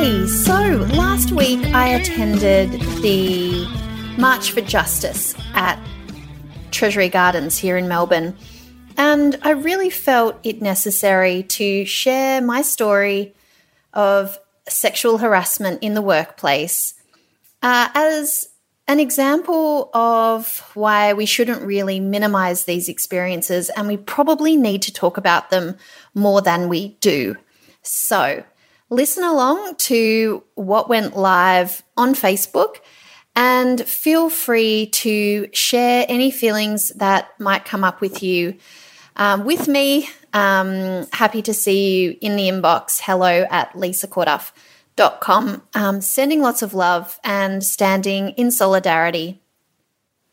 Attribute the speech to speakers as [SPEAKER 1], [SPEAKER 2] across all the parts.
[SPEAKER 1] Hey, so last week I attended the March for Justice at Treasury Gardens here in Melbourne, and I really felt it necessary to share my story of sexual harassment in the workplace uh, as an example of why we shouldn't really minimize these experiences and we probably need to talk about them more than we do. So, listen along to what went live on Facebook and feel free to share any feelings that might come up with you um, with me. Um, happy to see you in the inbox. Hello at lisacorduff.com. Um, sending lots of love and standing in solidarity.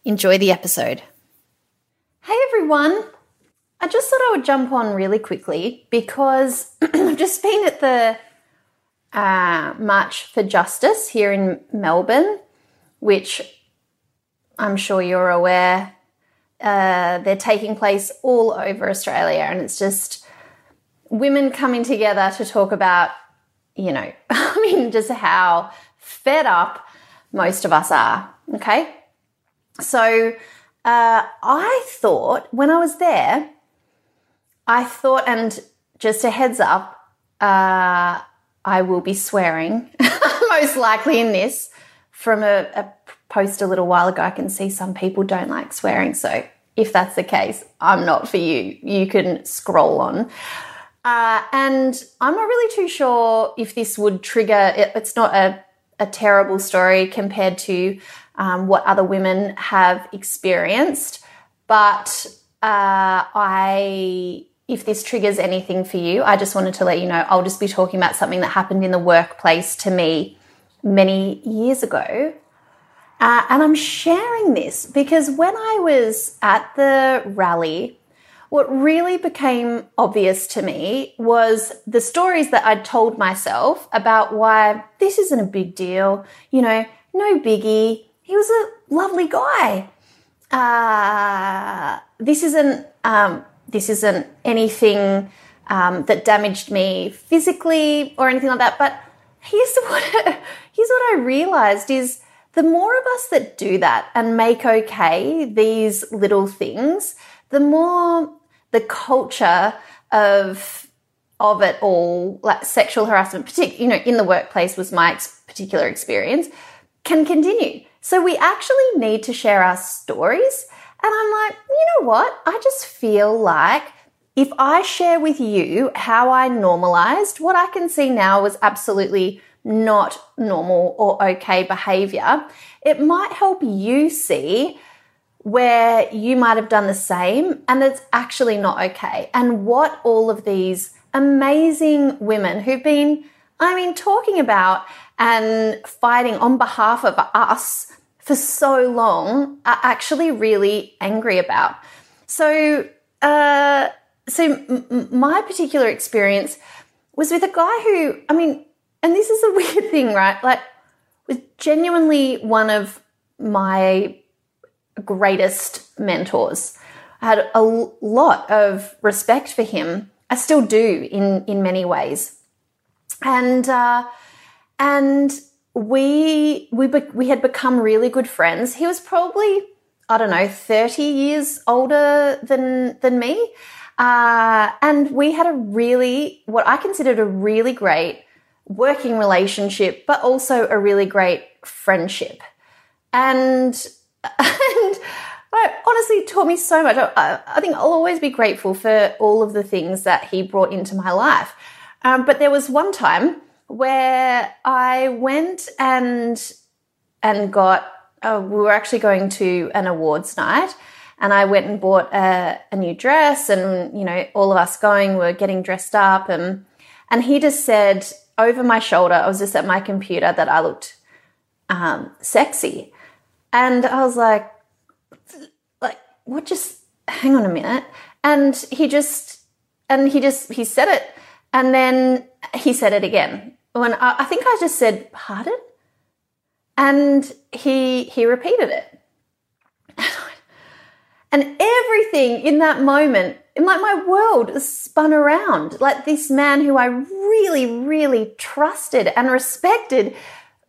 [SPEAKER 1] Enjoy the episode. Hey everyone. I just thought I would jump on really quickly because I've just been at the uh, March for Justice here in Melbourne, which I'm sure you're aware uh, they're taking place all over Australia, and it's just women coming together to talk about, you know, I mean, just how fed up most of us are. Okay. So uh, I thought when I was there, I thought, and just a heads up, uh, I will be swearing, most likely in this, from a, a post a little while ago. I can see some people don't like swearing. So if that's the case, I'm not for you. You can scroll on. Uh, and I'm not really too sure if this would trigger, it, it's not a, a terrible story compared to um, what other women have experienced. But uh, I if this triggers anything for you, I just wanted to let you know I'll just be talking about something that happened in the workplace to me many years ago. Uh, and I'm sharing this because when I was at the rally, what really became obvious to me was the stories that I'd told myself about why this isn't a big deal, you know, no biggie. He was a lovely guy. Uh, this isn't um, this isn't anything um, that damaged me physically or anything like that. But here's what here's what I realized is the more of us that do that and make okay these little things, the more the culture of of it all, like sexual harassment, particularly you know in the workplace was my ex- particular experience, can continue. So we actually need to share our stories and I'm like, you know what? I just feel like if I share with you how I normalized, what I can see now was absolutely not normal or okay behavior, it might help you see where you might have done the same and it's actually not okay. And what all of these amazing women who've been, I mean, talking about and fighting on behalf of us for so long are actually really angry about. So, uh, so m- my particular experience was with a guy who, I mean, and this is a weird thing, right? Like, was genuinely one of my greatest mentors. I had a lot of respect for him. I still do in in many ways, and uh, and we we we had become really good friends. He was probably I don't know thirty years older than than me, uh, and we had a really what I considered a really great working relationship, but also a really great friendship, and and. honestly taught me so much. I, I, think I'll always be grateful for all of the things that he brought into my life. Um, but there was one time where I went and and got. Oh, we were actually going to an awards night, and I went and bought a, a new dress, and you know, all of us going were getting dressed up, and and he just said over my shoulder, I was just at my computer that I looked um, sexy. And I was like, like, what just, hang on a minute. And he just, and he just, he said it. And then he said it again. When I, I think I just said, pardon? And he, he repeated it. And everything in that moment, like my world spun around. Like this man who I really, really trusted and respected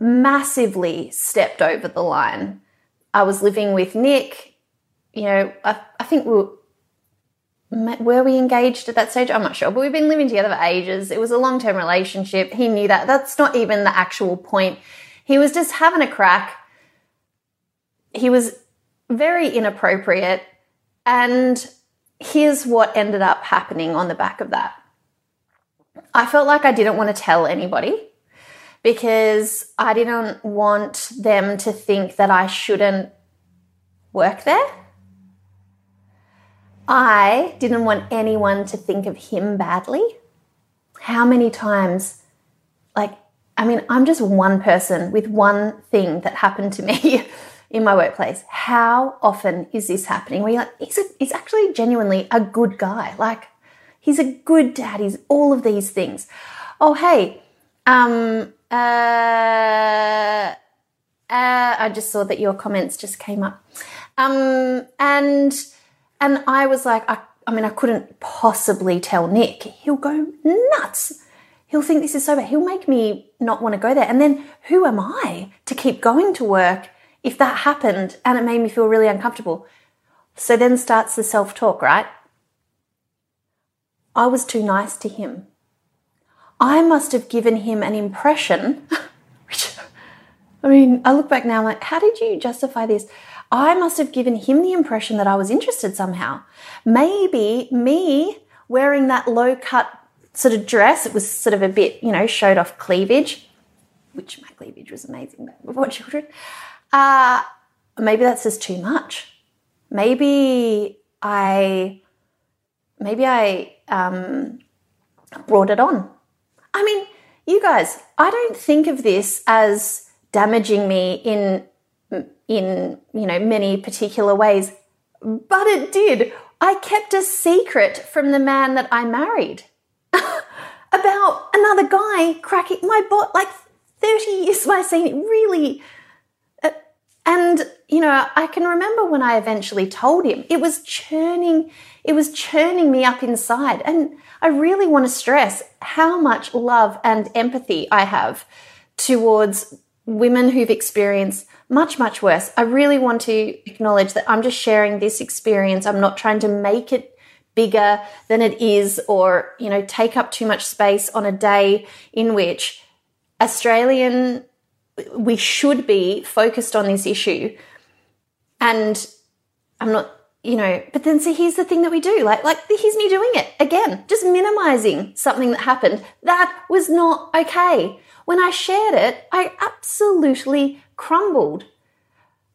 [SPEAKER 1] massively stepped over the line. I was living with Nick. You know, I, I think we were, were we engaged at that stage? I'm not sure, but we've been living together for ages. It was a long term relationship. He knew that. That's not even the actual point. He was just having a crack. He was very inappropriate. And here's what ended up happening on the back of that. I felt like I didn't want to tell anybody because I didn't want them to think that I shouldn't work there. I didn't want anyone to think of him badly. How many times, like, I mean, I'm just one person with one thing that happened to me in my workplace. How often is this happening? Where you're like, he's, a, he's actually genuinely a good guy. Like, he's a good dad. He's all of these things. Oh, hey, um, uh, uh, I just saw that your comments just came up. Um, and, and I was like, I, I mean, I couldn't possibly tell Nick. He'll go nuts. He'll think this is so bad. He'll make me not want to go there. And then who am I to keep going to work if that happened and it made me feel really uncomfortable. So then starts the self talk, right? I was too nice to him. I must have given him an impression. Which, I mean, I look back now, I'm like, how did you justify this? I must have given him the impression that I was interested somehow. Maybe me wearing that low cut sort of dress, it was sort of a bit, you know, showed off cleavage, which my cleavage was amazing before children uh, maybe that's just too much. Maybe I, maybe I um, brought it on. I mean, you guys, I don't think of this as damaging me in in you know many particular ways, but it did. I kept a secret from the man that I married about another guy cracking my butt like 30 years my. It really uh, and, you know, I can remember when I eventually told him, it was churning, it was churning me up inside. And I really want to stress how much love and empathy I have towards women who've experienced much, much worse. I really want to acknowledge that I'm just sharing this experience. I'm not trying to make it bigger than it is or, you know, take up too much space on a day in which Australian we should be focused on this issue. And I'm not, you know, but then see, here's the thing that we do. Like, like here's me doing it again, just minimizing something that happened. That was not okay. When I shared it, I absolutely crumbled.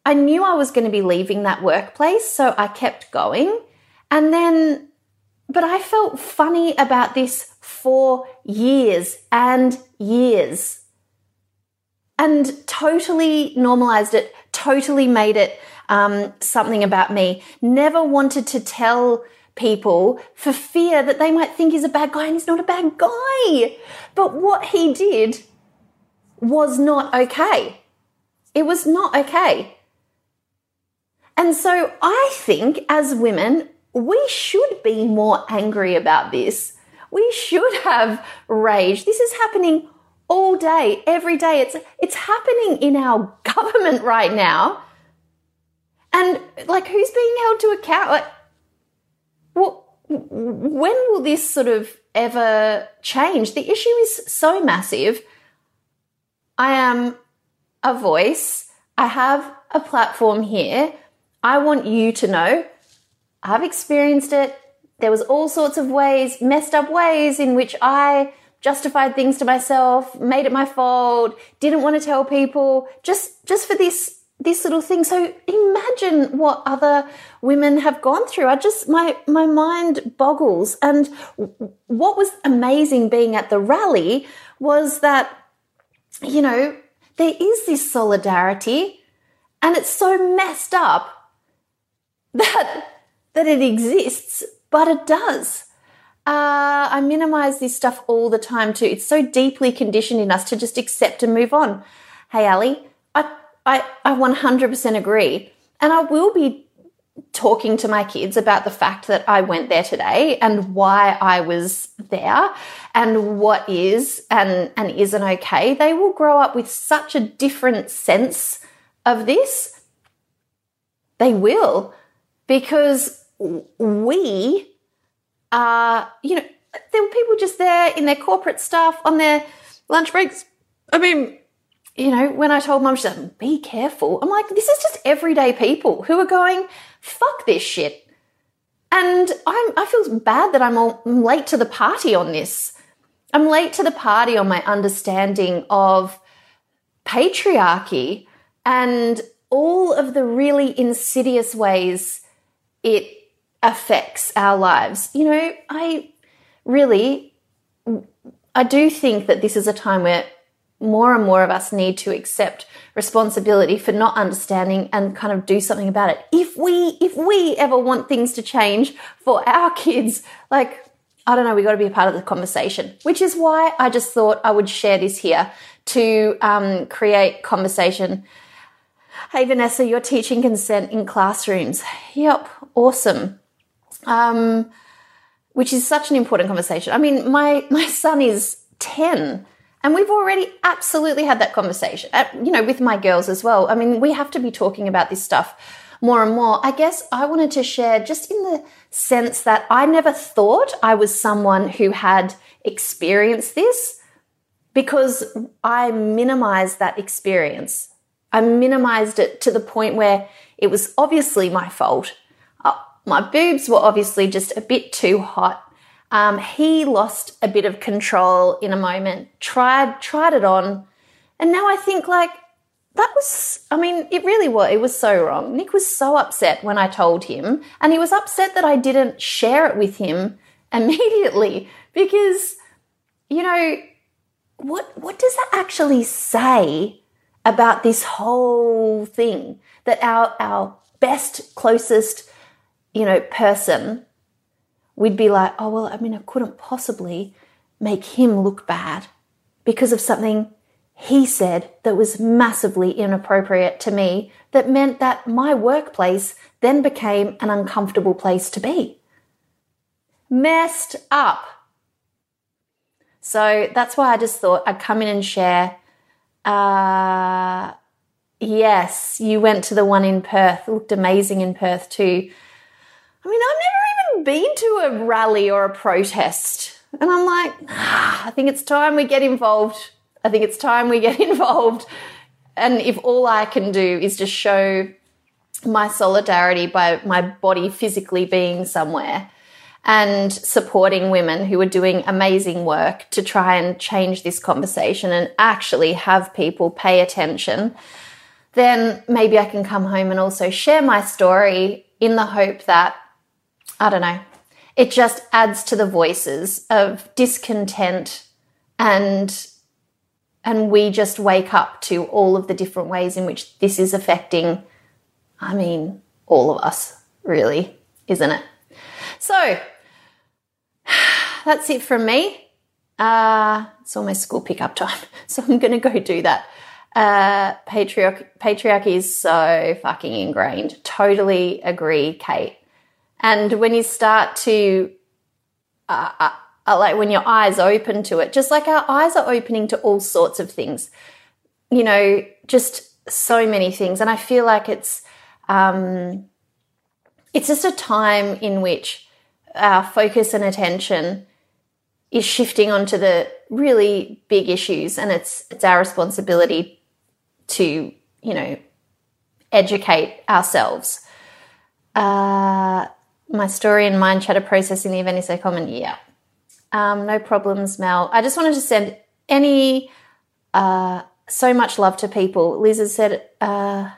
[SPEAKER 1] I knew I was going to be leaving that workplace, so I kept going. And then, but I felt funny about this for years and years and totally normalized it, totally made it um, something about me. Never wanted to tell people for fear that they might think he's a bad guy and he's not a bad guy. But what he did was not okay. It was not okay. And so I think as women, we should be more angry about this. We should have rage. This is happening all day, every day. It's it's happening in our government right now. And like who's being held to account? Like well, when will this sort of ever change? The issue is so massive. I am a voice. I have a platform here. I want you to know I've experienced it. There was all sorts of ways, messed up ways in which I justified things to myself, made it my fault, didn't want to tell people, just just for this this little thing. So imagine what other women have gone through. I just my my mind boggles. And what was amazing being at the rally was that you know there is this solidarity And it's so messed up that, that it exists, but it does. Uh, I minimize this stuff all the time too. It's so deeply conditioned in us to just accept and move on. Hey, Ali, I, I, I 100% agree. And I will be talking to my kids about the fact that I went there today and why I was there and what is and, and isn't okay. They will grow up with such a different sense of this. They will because we are, you know, there were people just there in their corporate stuff on their lunch breaks. I mean, you know, when I told mum, she said, be careful. I'm like, this is just everyday people who are going, fuck this shit. And I'm, I feel bad that I'm, all, I'm late to the party on this. I'm late to the party on my understanding of patriarchy and all of the really insidious ways it affects our lives. You know, I really, I do think that this is a time where more and more of us need to accept responsibility for not understanding and kind of do something about it. If we if we ever want things to change for our kids, like I don't know, we got to be a part of the conversation, which is why I just thought I would share this here to um, create conversation. Hey Vanessa, you're teaching consent in classrooms. Yep, awesome. Um, which is such an important conversation. I mean, my my son is ten and we've already absolutely had that conversation, uh, you know, with my girls as well. I mean, we have to be talking about this stuff more and more. I guess I wanted to share just in the sense that I never thought I was someone who had experienced this because I minimized that experience. I minimized it to the point where it was obviously my fault. Uh, my boobs were obviously just a bit too hot. Um, he lost a bit of control in a moment, tried tried it on, and now I think like that was I mean, it really was it was so wrong. Nick was so upset when I told him, and he was upset that I didn't share it with him immediately because you know what what does that actually say about this whole thing that our our best closest you know person we'd be like, oh, well, I mean, I couldn't possibly make him look bad because of something he said that was massively inappropriate to me that meant that my workplace then became an uncomfortable place to be. Messed up. So that's why I just thought I'd come in and share. Uh, yes, you went to the one in Perth. It looked amazing in Perth too. I mean, I've never been to a rally or a protest. And I'm like, ah, I think it's time we get involved. I think it's time we get involved. And if all I can do is just show my solidarity by my body physically being somewhere and supporting women who are doing amazing work to try and change this conversation and actually have people pay attention, then maybe I can come home and also share my story in the hope that I don't know. It just adds to the voices of discontent and and we just wake up to all of the different ways in which this is affecting I mean all of us, really, isn't it? So that's it from me. Uh, it's almost school pickup time, so I'm going to go do that. Uh, patriarchy, patriarchy is so fucking ingrained. Totally agree, Kate. And when you start to, uh, uh, uh, like when your eyes open to it, just like our eyes are opening to all sorts of things, you know, just so many things. And I feel like it's, um, it's just a time in which our focus and attention is shifting onto the really big issues and it's it's our responsibility to you know educate ourselves uh, my story and mind chatter processing the event is so common. Yeah. Um, no problems, Mel. I just wanted to send any uh, so much love to people. Liz has said, uh,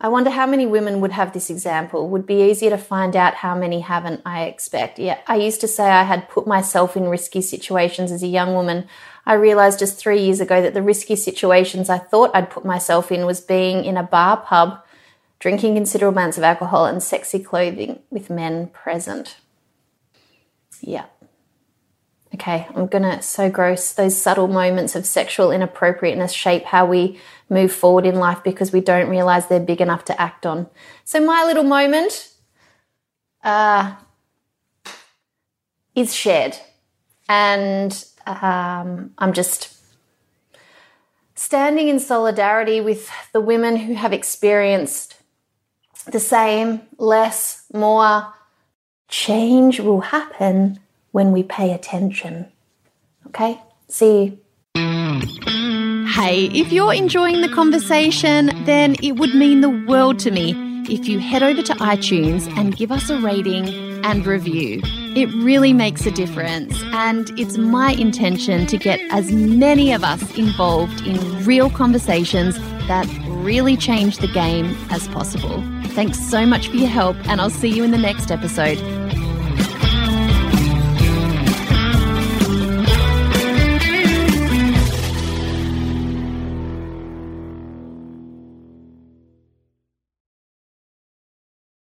[SPEAKER 1] I wonder how many women would have this example. Would be easier to find out how many haven't, I expect. Yeah, I used to say I had put myself in risky situations as a young woman. I realized just three years ago that the risky situations I thought I'd put myself in was being in a bar pub, drinking considerable amounts of alcohol, and sexy clothing with men present. Yeah. Okay, I'm gonna so gross. Those subtle moments of sexual inappropriateness shape how we move forward in life because we don't realize they're big enough to act on. So, my little moment uh, is shared. And um, I'm just standing in solidarity with the women who have experienced the same, less, more. Change will happen when we pay attention. Okay? See you.
[SPEAKER 2] Hey, if you're enjoying the conversation, then it would mean the world to me if you head over to iTunes and give us a rating and review. It really makes a difference, and it's my intention to get as many of us involved in real conversations that really change the game as possible. Thanks so much for your help, and I'll see you in the next episode.